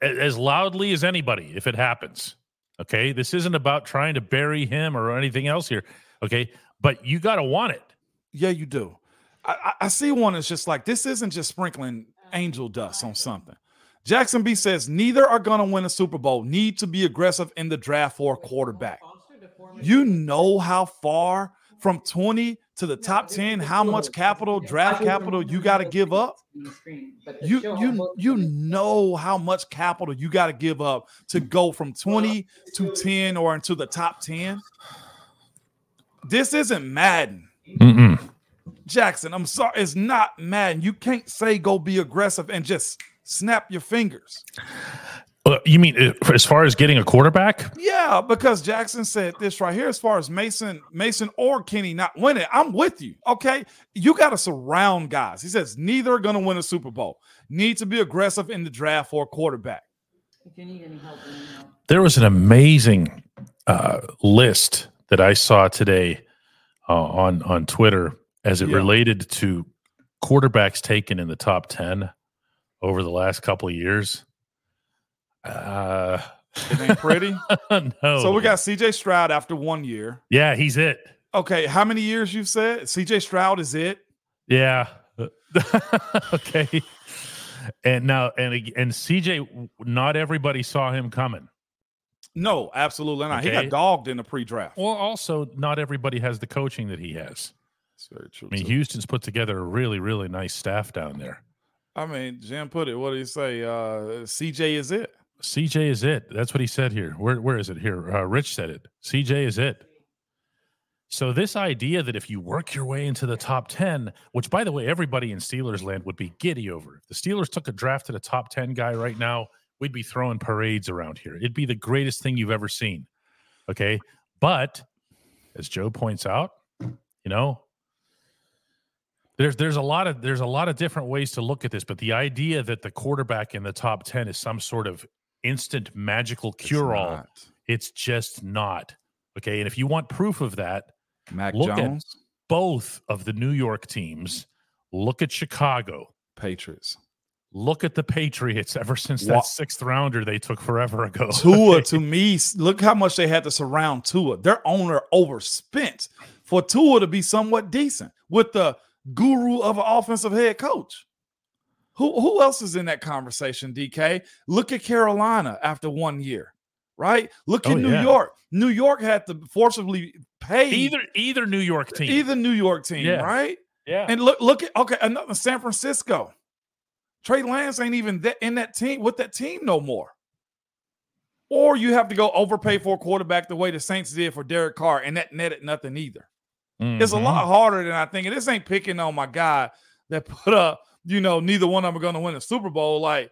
Speaker 1: as loudly as anybody if it happens. Okay, this isn't about trying to bury him or anything else here. Okay, but you got to want it.
Speaker 2: Yeah, you do. I, I- see one that's just like this isn't just sprinkling angel dust on something. Jackson B says neither are going to win a Super Bowl. Need to be aggressive in the draft for a quarterback. You know how far from 20 to the top 10, how much capital, draft capital you got to give up? You you you know how much capital you got to give up to go from 20 to 10 or into the top 10. This isn't Madden.
Speaker 1: Mm-mm.
Speaker 2: Jackson, I'm sorry, it's not Madden. You can't say go be aggressive and just snap your fingers.
Speaker 1: You mean uh, as far as getting a quarterback?
Speaker 2: Yeah, because Jackson said this right here as far as Mason, Mason or Kenny not winning. I'm with you. Okay. You got to surround guys. He says neither are going to win a Super Bowl. Need to be aggressive in the draft for a quarterback.
Speaker 4: If you any help, let me know.
Speaker 1: There was an amazing uh, list that I saw today uh, on on Twitter as it
Speaker 2: Yeah.
Speaker 1: related to quarterbacks taken in the top ten over the last couple of years. Uh,
Speaker 2: It ain't pretty.
Speaker 1: no.
Speaker 2: So we got CJ Stroud after one year.
Speaker 1: yeah, he's it.
Speaker 2: Okay, how many years you said? CJ Stroud is it?
Speaker 1: Yeah. (laughs) okay. And now and and CJ, not everybody saw him coming.
Speaker 2: No, absolutely not. He got dogged in the pre-draft.
Speaker 1: Well, also not everybody has the coaching that he has.
Speaker 2: That's very true.
Speaker 1: I mean,
Speaker 2: too.
Speaker 1: Houston's put together a really, really nice staff down there.
Speaker 2: I mean, Jim put it. What do you say? Uh, CJ is it.
Speaker 1: CJ is it. That's what he said here. Where where is it here? Uh, Rich said it. CJ is it. So this idea that if you work your way into the top 10, which by the way, everybody in Steelers land would be giddy over. If the Steelers took a draft to the top 10 guy right now, we'd be throwing parades around here. It'd be the greatest thing you've ever seen. Okay. But as Joe points out, you know, there's there's a lot of there's a lot of different ways to look at this, but the idea that the quarterback in the top 10 is some sort of instant magical cure all.
Speaker 2: not.
Speaker 1: It's just not. Okay. And if you want proof of that,
Speaker 2: Mac
Speaker 1: Look at- both of the New York teams look at Chicago,
Speaker 2: Patriots.
Speaker 1: look at the Patriots ever since that sixth rounder they took forever ago. (laughs)
Speaker 2: Tua to me, look how much they had to surround Tua. Their owner overspent for Tua to be somewhat decent with the guru of an offensive head coach. Who who else is in that conversation, DK? Look at Carolina after one year, right? Look at
Speaker 1: Oh,
Speaker 2: New
Speaker 1: yeah.
Speaker 2: York. New York had to forcibly pay
Speaker 1: either either New York team.
Speaker 2: either New York team,
Speaker 1: Yeah.
Speaker 2: right?
Speaker 1: yeah.
Speaker 2: And look, look at okay, another San Francisco. Trey Lance ain't even that in that team with that team no more. Or you have to go overpay for a quarterback the way the Saints did for Derek Carr, and that netted nothing either. It's a
Speaker 1: Mhm.
Speaker 2: lot harder than I think. And this ain't picking on my guy that put up, you know, neither one of them are going to win a Super Bowl. Like,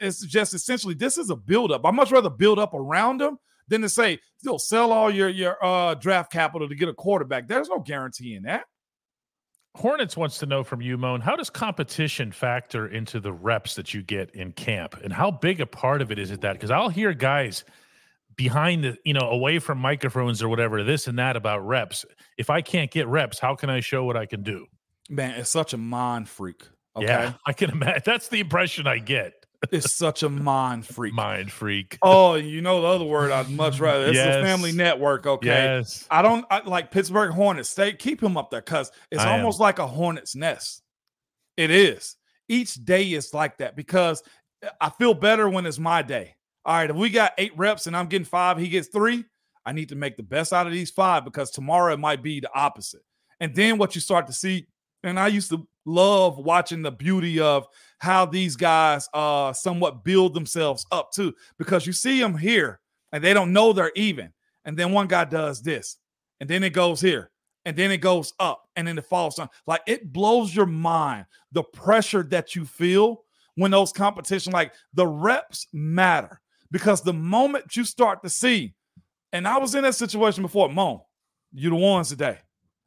Speaker 2: it's just essentially this is a buildup. I much rather build up around them than to say, you'll sell all your your uh, draft capital to get a quarterback. There's no guarantee in that.
Speaker 1: Hornets wants to know from you, Moan, how does competition factor into the reps that you get in camp? And how big a part of it is it that? Because I'll hear guys behind the, you know, away from microphones or whatever, this and that about reps. If I can't get reps, how can I show what I can do?
Speaker 2: Man, it's such a mind freak. Okay.
Speaker 1: Yeah, (laughs) I can imagine. That's the impression I get.
Speaker 2: It's such a mind freak.
Speaker 1: Mind freak.
Speaker 2: Oh, you know the other word I'd much rather. It's
Speaker 1: Yes.
Speaker 2: a family network, okay?
Speaker 1: Yes.
Speaker 2: I don't I, like Pittsburgh Hornets. Stay keep him up there because it's
Speaker 1: I am.
Speaker 2: almost like a hornet's nest. It is. Each day is like that because I feel better when it's my day. All right, if we got eight reps and I'm getting five, he gets three. I need to make the best out of these five because tomorrow it might be the opposite. And then what you start to see, and I used to love watching the beauty of how these guys uh somewhat build themselves up too, because you see them here and they don't know they're even. And then one guy does this, and then it goes here, and then it goes up, and then it falls down. Like it blows your mind the pressure that you feel when those competition, like the reps matter because the moment you start to see, and I was in that situation before, Moan, you the ones today.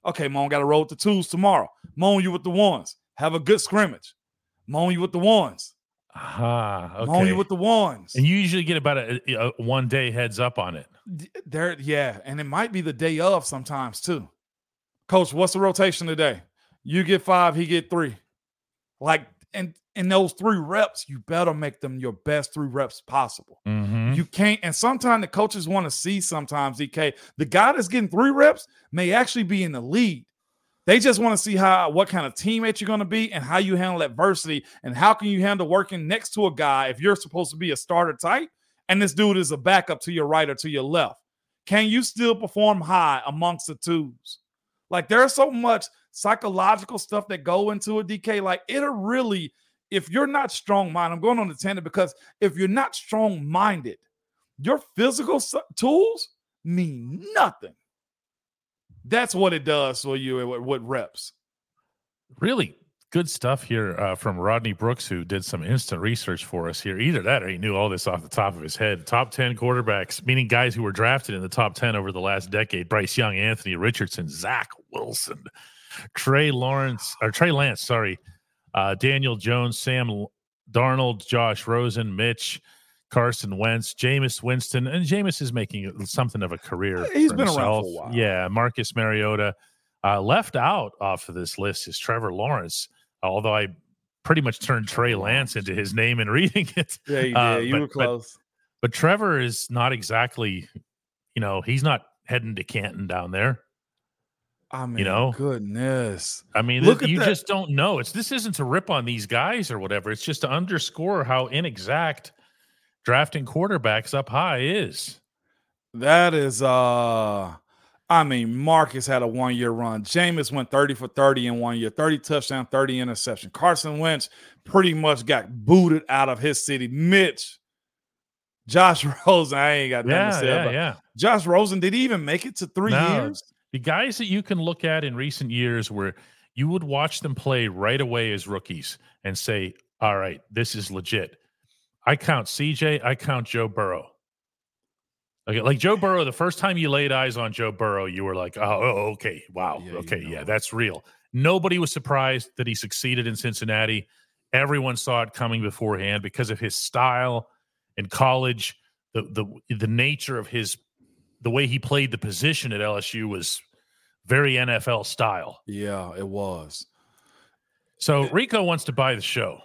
Speaker 2: Okay, Moan got to roll with the twos tomorrow. Moan, you with the ones. Have a good scrimmage. Moan, you with the ones.
Speaker 1: Ah, okay.
Speaker 2: Moan, you with the ones.
Speaker 1: and you usually get about a, a one day heads up on it.
Speaker 2: There, yeah, and it might be the day of sometimes too. Coach, what's the rotation today? You get five, he get three. Like, and in those three reps, you better make them your best three reps possible.
Speaker 1: Mhm.
Speaker 2: You can't, and sometimes the coaches want to see sometimes, DK, the guy that's getting three reps may actually be in the lead. They just want to see how what kind of teammate you're going to be and how you handle adversity and how can you handle working next to a guy if you're supposed to be a starter type and this dude is a backup to your right or to your left. Can you still perform high amongst the twos? Like there's so much psychological stuff that go into a DK. Like it'll really, if you're not strong minded, I'm going on the tangent because if you're not strong minded, your physical tools mean nothing. That's what it does for you with reps.
Speaker 1: really good stuff here uh, from Rodney Brooks, who did some instant research for us here. Either that or he knew all this off the top of his head. Top 10 quarterbacks, meaning guys who were drafted in the top 10 over the last decade Bryce Young, Anthony Richardson, Zach Wilson, Trey Lawrence, or Trey Lance, sorry, uh, Daniel Jones, Sam Darnold, Josh Rosen, Mitch. Carson Wentz, Jameis Winston, and Jameis is making something of a career.
Speaker 2: He's been around for a while.
Speaker 1: Yeah, Marcus Mariota. Uh, left out off of this list is Trevor Lawrence, although I pretty much turned Trey Lance into his name in (laughs) reading it.
Speaker 2: Yeah, you
Speaker 1: Uh,
Speaker 2: did. you
Speaker 1: but-
Speaker 2: were close.
Speaker 1: But Trevor is not exactly, you know, he's not heading to Canton down there.
Speaker 2: I mean, you
Speaker 1: know?
Speaker 2: goodness.
Speaker 1: I mean,
Speaker 2: Look at
Speaker 1: you
Speaker 2: that.
Speaker 1: just don't know. It's this isn't to rip on these guys or whatever. It's just to underscore how inexact drafting quarterbacks up high is.
Speaker 2: That is uh I mean, Marcus had a one year run. Jameis went 30 for 30 in one year, 30 touchdown, 30 interception. Carson Wentz pretty much got booted out of his city. Mitch, Josh (laughs) Rosen, I ain't got nothing to say
Speaker 1: yeah,
Speaker 2: about
Speaker 1: yeah.
Speaker 2: Josh Rosen. Did he even make it to three
Speaker 1: No.
Speaker 2: years?
Speaker 1: The guys that you can look at in recent years where you would watch them play right away as rookies and say, all right, this is legit. I count CJ, I count Joe Burrow. Okay, like Joe Burrow, the first time you laid eyes on Joe Burrow, you were like, oh, oh, okay, wow,
Speaker 2: Yeah, you
Speaker 1: okay,
Speaker 2: know.
Speaker 1: yeah, that's real. Nobody was surprised that he succeeded in Cincinnati. Everyone saw it coming beforehand because of his style in college. The the the nature of his the way he played the position at LSU was very NFL style.
Speaker 2: Yeah, it was.
Speaker 1: So Rico wants to buy the show.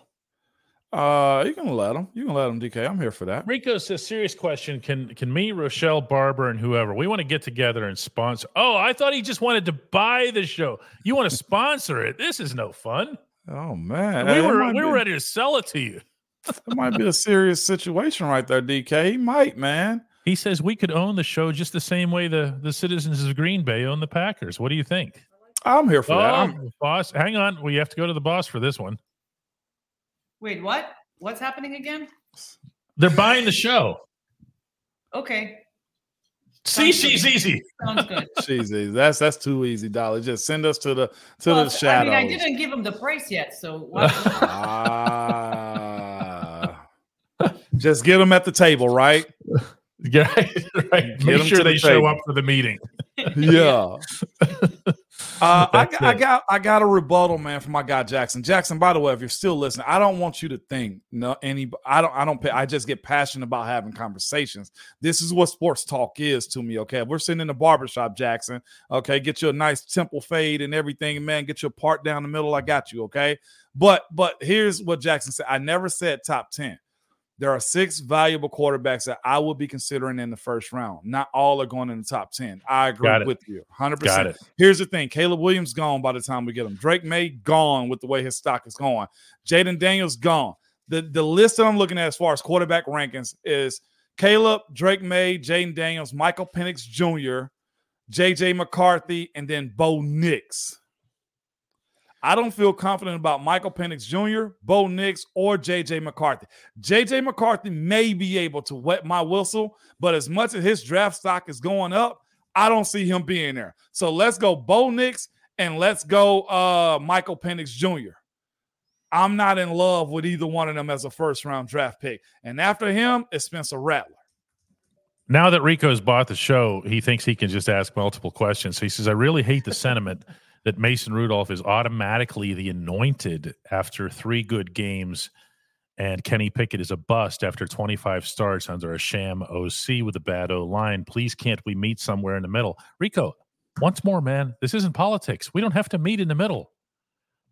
Speaker 2: Uh, you can let him. You can let him, DK. I'm here for that.
Speaker 1: Rico says, serious question. Can can me, Rochelle, Barber, and whoever we want to get together and sponsor? Oh, I thought he just wanted to buy the show. You want to (laughs) sponsor it? This is no fun.
Speaker 2: Oh man,
Speaker 1: We
Speaker 2: Hey,
Speaker 1: were we
Speaker 2: be-
Speaker 1: were ready to sell it to you. (laughs)
Speaker 2: It might be a serious situation right there, DK. He might, man.
Speaker 1: He says we could own the show just the same way the the citizens of Green Bay own the Packers. What do you think?
Speaker 2: I'm here for
Speaker 1: Oh,
Speaker 2: that. I'm-
Speaker 1: boss, hang on. We have to go to the boss for this one.
Speaker 4: Wait, what? What's happening again?
Speaker 1: They're buying the show.
Speaker 4: Okay,
Speaker 1: See, she's easy.
Speaker 4: sounds good. (laughs)
Speaker 2: Jeez, easy. that's that's too easy, Dolly. Just send us to the to
Speaker 4: Well,
Speaker 2: the shadows.
Speaker 4: I mean, I didn't give him the price yet, so what? (laughs)
Speaker 2: Ah. just get them at the table, right? (laughs)
Speaker 1: Yeah, right.
Speaker 2: Get
Speaker 1: Make
Speaker 2: 'em
Speaker 1: sure
Speaker 2: to the
Speaker 1: they show up for the meeting.
Speaker 2: Yeah. Uh, I, got- I got I got a rebuttal, man, from my guy Jackson. Jackson, by the way, if you're still listening, I don't want you to think no any. I don't. I don't. pay- I just get passionate about having conversations. This is what sports talk is to me. Okay, we're sitting in the barbershop, Jackson. Okay, get you a nice temple fade and everything, man. Get your part down the middle. I got you. Okay, but but here's what Jackson said. I never said top ten. There are six valuable quarterbacks that I would be considering in the first round. Not all are going in the top 10. I agree with you 100%.
Speaker 1: Got it.
Speaker 2: Here's the thing Caleb Williams gone by the time we get him. Drake Maye gone with the way his stock is going. Jayden Daniels gone. The, the list that I'm looking at as far as quarterback rankings is Caleb, Drake Maye, Jayden Daniels, Michael Penix Jr., JJ McCarthy, and then Bo Nix. I don't feel confident about Michael Penix Jr., Bo Nix, or JJ McCarthy. JJ McCarthy may be able to wet my whistle, but as much as his draft stock is going up, I don't see him being there. So let's go Bo Nix and let's go uh, Michael Penix Jr. I'm not in love with either one of them as a first round draft pick. And after him, it's Spencer Rattler.
Speaker 1: Now that Rico's bought the show, he thinks he can just ask multiple questions. So he says, I really hate the sentiment that Mason Rudolph is automatically the anointed after three good games, and Kenny Pickett is a bust after 25 starts under a sham OC with a bad O line. Please can't we meet somewhere in the middle? Rico, once more, man, this isn't politics. We don't have to meet in the middle.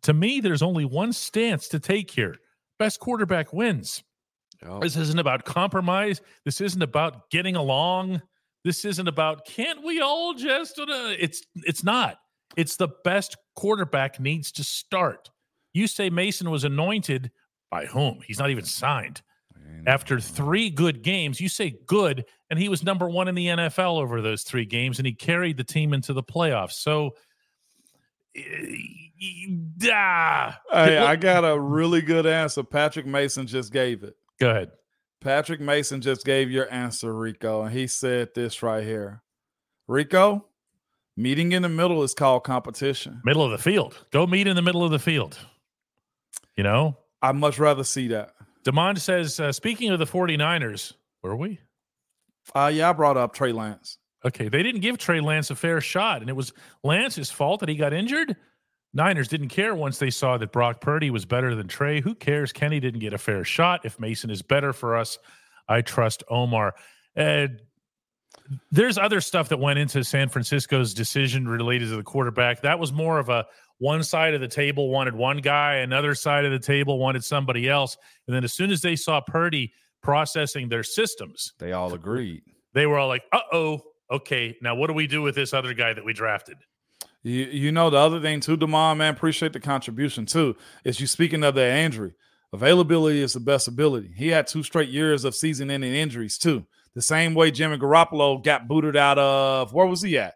Speaker 1: To me, there's only one stance to take here best quarterback wins. This isn't about compromise. This isn't about getting along. This isn't about can't we all just uh, it's it's not. It's the best quarterback needs to start. You say Mason was anointed by whom? He's not even signed. After 3 good games, you say good and he was number 1 in the NFL over those 3 games and he carried the team into the playoffs. So eh, ah,
Speaker 2: Hey, I got a really good answer. Patrick Mason just gave it.
Speaker 1: go ahead.
Speaker 2: Patrick Mason just gave your answer, Rico, and he said this right here. Rico, meeting in the middle is called competition.
Speaker 1: Middle of the field. Go meet in the middle of the field. You know,
Speaker 2: I'd much rather see that.
Speaker 1: Demond says, uh, speaking of the 49ers, were we?
Speaker 2: Uh, yeah, I brought up Trey Lance.
Speaker 1: Okay, they didn't give Trey Lance a fair shot, and it was Lance's fault that he got injured. Niners didn't care once they saw that Brock Purdy was better than Trey. Who cares? Kenny didn't get a fair shot. If Mason is better for us, I trust Omar. Uh, there's other stuff that went into San Francisco's decision related to the quarterback. That was more of a one side of the table wanted one guy, another side of the table wanted somebody else. And then as soon as they saw Purdy processing their systems,
Speaker 2: They all agreed.
Speaker 1: they were all like, uh oh, okay, now what do we do with this other guy that we drafted?
Speaker 2: You, you know the other thing too, Demond, man, appreciate the contribution too. Is you speaking of that injury. Availability is the best ability. He had two straight years of season-ending injuries too. The same way Jimmy Garoppolo got booted out of where was he at?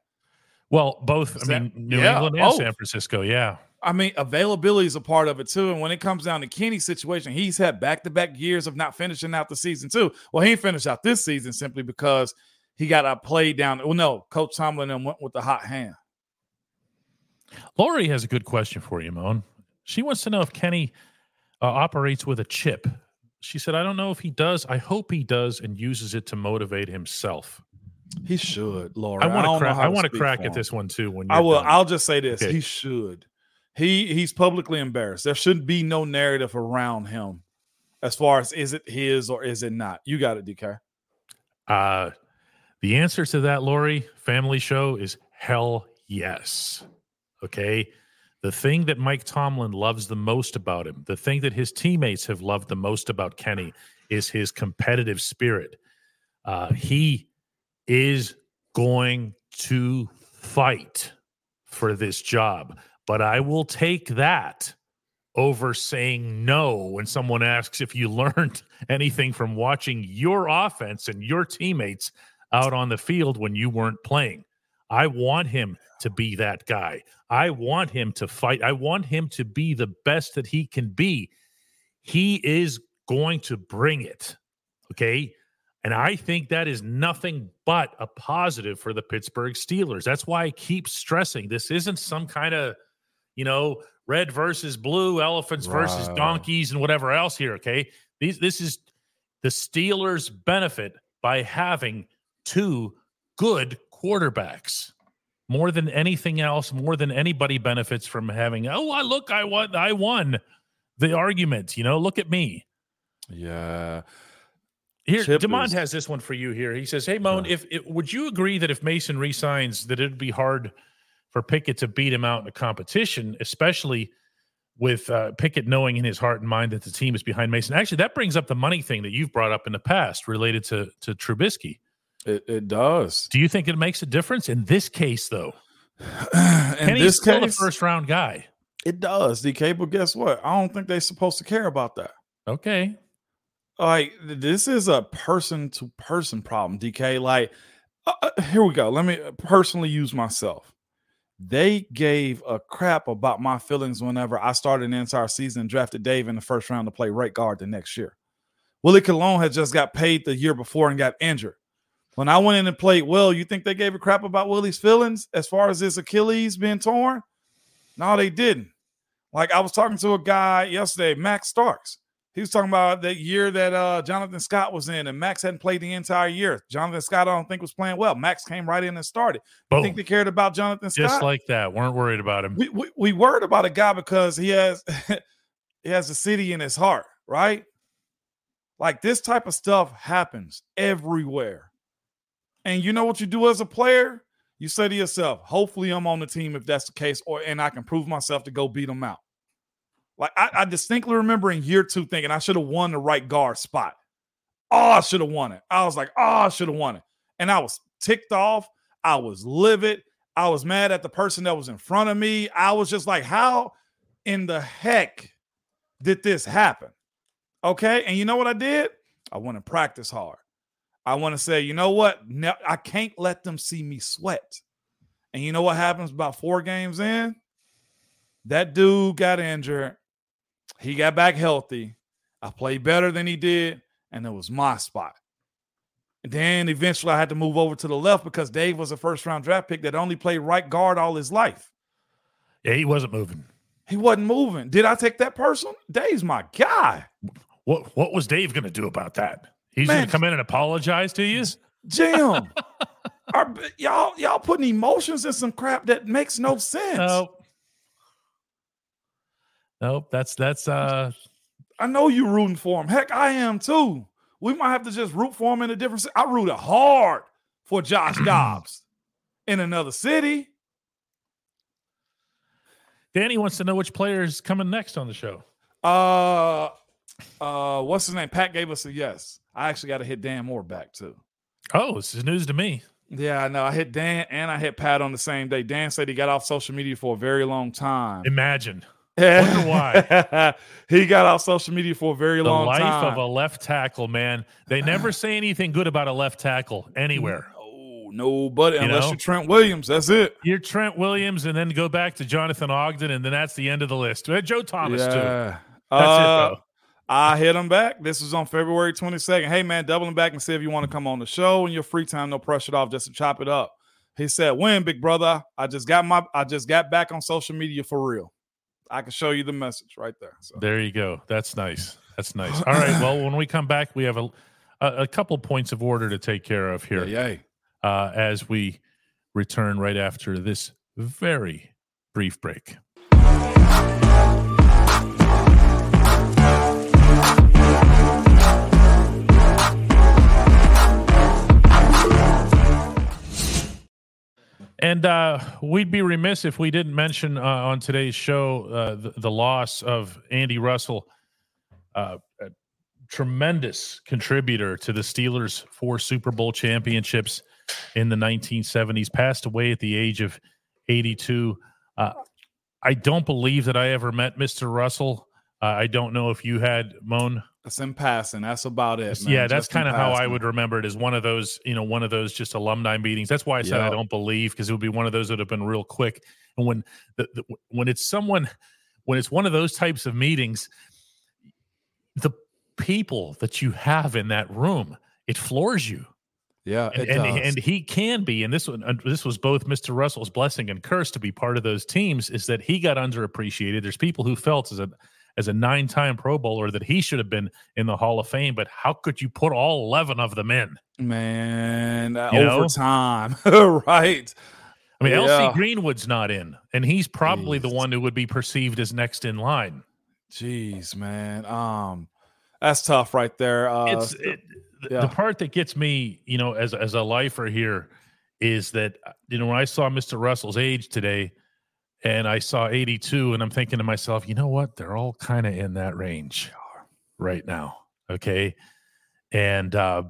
Speaker 1: Well, both, I
Speaker 2: that-
Speaker 1: mean, New
Speaker 2: yeah,
Speaker 1: England and
Speaker 2: both.
Speaker 1: San Francisco, yeah.
Speaker 2: I mean, availability is a part of it too. And when it comes down to Kenny's situation, he's had back-to-back years of not finishing out the season too. Well, he didn't out this season simply because he got a play down. Well, no, Coach Tomlin and went with the hot hand.
Speaker 1: Lori has a good question for you, Moan. She wants to know if Kenny uh, operates with a chip. She said, I don't know if he does. I hope he does and uses it to motivate himself.
Speaker 2: He should, Laura.
Speaker 1: I want to crack. I want to crack at this one too. When
Speaker 2: I will.
Speaker 1: done.
Speaker 2: I'll just say this:
Speaker 1: Okay.
Speaker 2: he should. He he's publicly embarrassed. There shouldn't be no narrative around him As far as is it his or is it not? You got it, DK.
Speaker 1: Uh, the answer to that, Lori, family show is hell yes. Okay. The thing that Mike Tomlin loves the most about him, the thing that his teammates have loved the most about Kenny is his competitive spirit. Uh, he is going to fight for this job, but I will take that over saying no when someone asks if you (laughs) learned anything from watching your offense and your teammates out on the field when you weren't playing. I want him to be that guy. I want him to fight. I want him to be the best that he can be. He is going to bring it. Okay. And I think that is nothing but a positive for the Pittsburgh Steelers. That's why I keep stressing this isn't some kind of, you know, red versus blue, elephants versus donkeys, and whatever else here. Okay. These, this is the Steelers' benefit by having two good quarterbacks more than anything else, more than anybody benefits from having, oh, I look, I won, I won the argument. You know, look at me.
Speaker 2: Yeah.
Speaker 1: Here, Chip Demond is, has this one for you here. He says, Hey, Moan, uh, if it, would you agree that if Mason resigns, that it'd be hard for Pickett to beat him out in a competition, especially with uh, Pickett knowing in his heart and mind that the team is behind Mason? Actually, that brings up the money thing that you've brought up in the past related to to Trubisky.
Speaker 2: It, it does.
Speaker 1: Do you think it makes a difference in this case, though? (clears throat)
Speaker 2: in Kenny's this
Speaker 1: still
Speaker 2: case,
Speaker 1: the first round guy.
Speaker 2: It does, DK. But guess what? I don't think they're supposed to care about that.
Speaker 1: Okay.
Speaker 2: Like this is a person to person problem, DK. Like, uh, uh, here we go. Let me personally use myself. They gave a crap about my feelings whenever I started an entire season and drafted Dave in the first round to play right guard the next year. Willie Colon had just got paid the year before and got injured. When I went in and played well, you think they gave a crap about Willie's feelings as far as his Achilles being torn? No, they didn't. Like I was talking to a guy yesterday, Max Starks. He was talking about that year that uh, Jonathan Scott was in, and Max hadn't played the entire year. Jonathan Scott, I don't think, was playing well. Max came right in and started. You think they cared about Jonathan Scott?
Speaker 1: Just like that. weren't worried about him.
Speaker 2: We, we, we worried about a guy because he has (laughs) he has a city in his heart, right? Like this type of stuff happens everywhere. And you know what you do as a player? You say to yourself, hopefully I'm on the team if that's the case, or and I can prove myself to go beat them out. Like I, I distinctly remember in year two thinking I should have won the right guard spot. Oh, I should have won it. I was like, oh, I should have won it. And I was ticked off. I was livid. I was mad at the person that was in front of me. I was just like, how in the heck did this happen? Okay. And you know what I did? I went and practice hard. I want to say, you know what? I can't let them see me sweat. And you know what happens about four games in? That dude got injured. He got back healthy. I played better than he did, and it was my spot. And then eventually I had to move over to the left because Dave was a first round draft pick that only played right guard all his life.
Speaker 1: Yeah, he wasn't moving.
Speaker 2: He wasn't moving. Did I take that person? Dave's my guy.
Speaker 1: What what was Dave going to do about that? He's going to come in and apologize to you,
Speaker 2: Jim. are, (laughs) y'all y'all putting emotions in some crap that makes no sense.
Speaker 1: Nope. Nope. That's that's. uh
Speaker 2: I know you rooting for him. Heck, I am too. We might have to just root for him in a different. I rooted hard for Josh (clears throat) Dobbs in another city.
Speaker 1: Danny wants to know which player is coming next on the show.
Speaker 2: Uh, uh, what's his name? Pat gave us a yes. I actually got to hit Dan Moore back too.
Speaker 1: Oh, this is news to me.
Speaker 2: Yeah, I know. I hit Dan and I hit Pat on the same day. Dan said he got off social media for a very long time.
Speaker 1: Imagine. (laughs) Wonder why. (laughs)
Speaker 2: he got off social media for a very
Speaker 1: the
Speaker 2: long
Speaker 1: time. The
Speaker 2: life
Speaker 1: of a left tackle, man. They never say anything good about a left tackle anywhere.
Speaker 2: No, nobody, you unless know? you're Trent Williams. That's it.
Speaker 1: You're Trent Williams, and then go back to Jonathan Ogden, and then that's the end of the list. Joe Thomas, yeah. too. That's
Speaker 2: uh, it, though. I hit him back. This was on February 22nd. Hey, man, double him back and see if you want to come on the show in your free time. No pressure off, just to chop it up. He said, "When, big brother? I just got my, I just got back on social media for real. I can show you the message right there." So.
Speaker 1: There you go. That's nice. That's nice. (laughs) All right. Well, when we come back, we have a a, a couple points of order to take care of here.
Speaker 2: Yay.
Speaker 1: Uh, as we return right after this very brief break. And uh, we'd be remiss if we didn't mention uh, on today's show uh, the, the, loss of Andy Russell, uh, a tremendous contributor to the Steelers' four Super Bowl championships in the 1970s, passed away at the age of 82. Uh, I don't believe that I ever met Mr. Russell. Uh, I don't know if you had Moan.
Speaker 2: That's in passing. That's about it. Man.
Speaker 1: Yeah, that's kind of how I would remember it as one of those, you know, one of those just alumni meetings. That's why I said yep. I don't believe because it would be one of those that have been real quick. And when the, the, when it's someone, when it's one of those types of meetings, the people that you have in that room, it floors you.
Speaker 2: Yeah,
Speaker 1: and, and, and, he can be, and this one, this was both Mr. Russell's blessing and curse to be part of those teams. Is that he got underappreciated? There's people who felt as a as a nine time Pro Bowler that he should have been in the Hall of Fame, but how could you put all eleven of them in?
Speaker 2: Man, uh, over time, right?
Speaker 1: I mean, yeah. LC Greenwood's not in, and he's probably Jeez. the one who would be perceived as next in line.
Speaker 2: Jeez, man, um, that's tough right there. Uh,
Speaker 1: it's it, yeah. the part that gets me, you know, as as a lifer here, is that you know when I saw Mr. Russell's age today, and I saw 82, and I'm thinking to myself, you know what? They're all kind of in that range right now. Okay, and uh,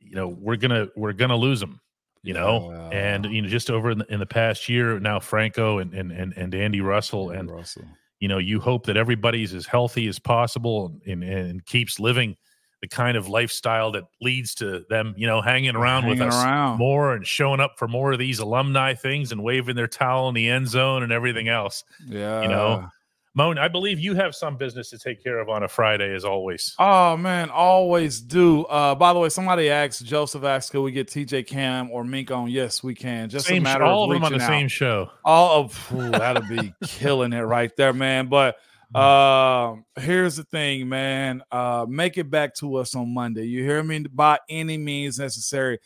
Speaker 1: you know we're gonna we're gonna lose them. You know, and you know just over in the, in the past year now, Franco and and and, and Andy Russell and Russell. you know you hope that everybody's as healthy as possible and, and keeps living the kind of lifestyle that leads to them, you know, hanging around hanging with us around. more and showing up for more of these alumni things and waving their towel in the end zone and everything else.
Speaker 2: Yeah.
Speaker 1: You know, Moan, I believe you have some business to take care of on a Friday, as always.
Speaker 2: Oh man, always do. Uh, by the way, somebody asked Joseph asked, "Could we get TJ Cam or Mink on?" Yes, we can. Just
Speaker 1: same,
Speaker 2: a matter
Speaker 1: all
Speaker 2: of,
Speaker 1: of them on the
Speaker 2: out.
Speaker 1: same show.
Speaker 2: All of ooh, that'll be (laughs) killing it right there, man. But uh, here's the thing, man. Uh, make it back to us on Monday. You hear me? By any means necessary.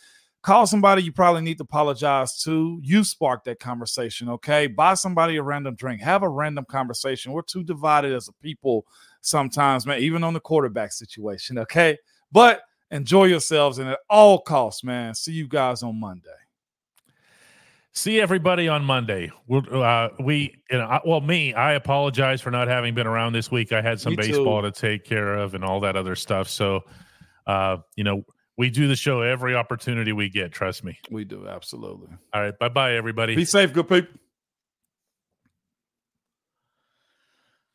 Speaker 2: Call somebody you probably need to apologize to. You spark that conversation, okay? Buy somebody a random drink. Have a random conversation. We're too divided as a people sometimes, man, even on the quarterback situation, okay? But enjoy yourselves and at all costs, man. See you guys on Monday
Speaker 1: see everybody on Monday. We'll, uh, we, you know, well, me, I apologize for not having been around this week. I had some me baseball too. to take care of and all that other stuff. So, uh, you know, we do the show every opportunity we get. Trust me.
Speaker 2: We do absolutely.
Speaker 1: All right. Bye bye, everybody.
Speaker 2: Be safe, good people.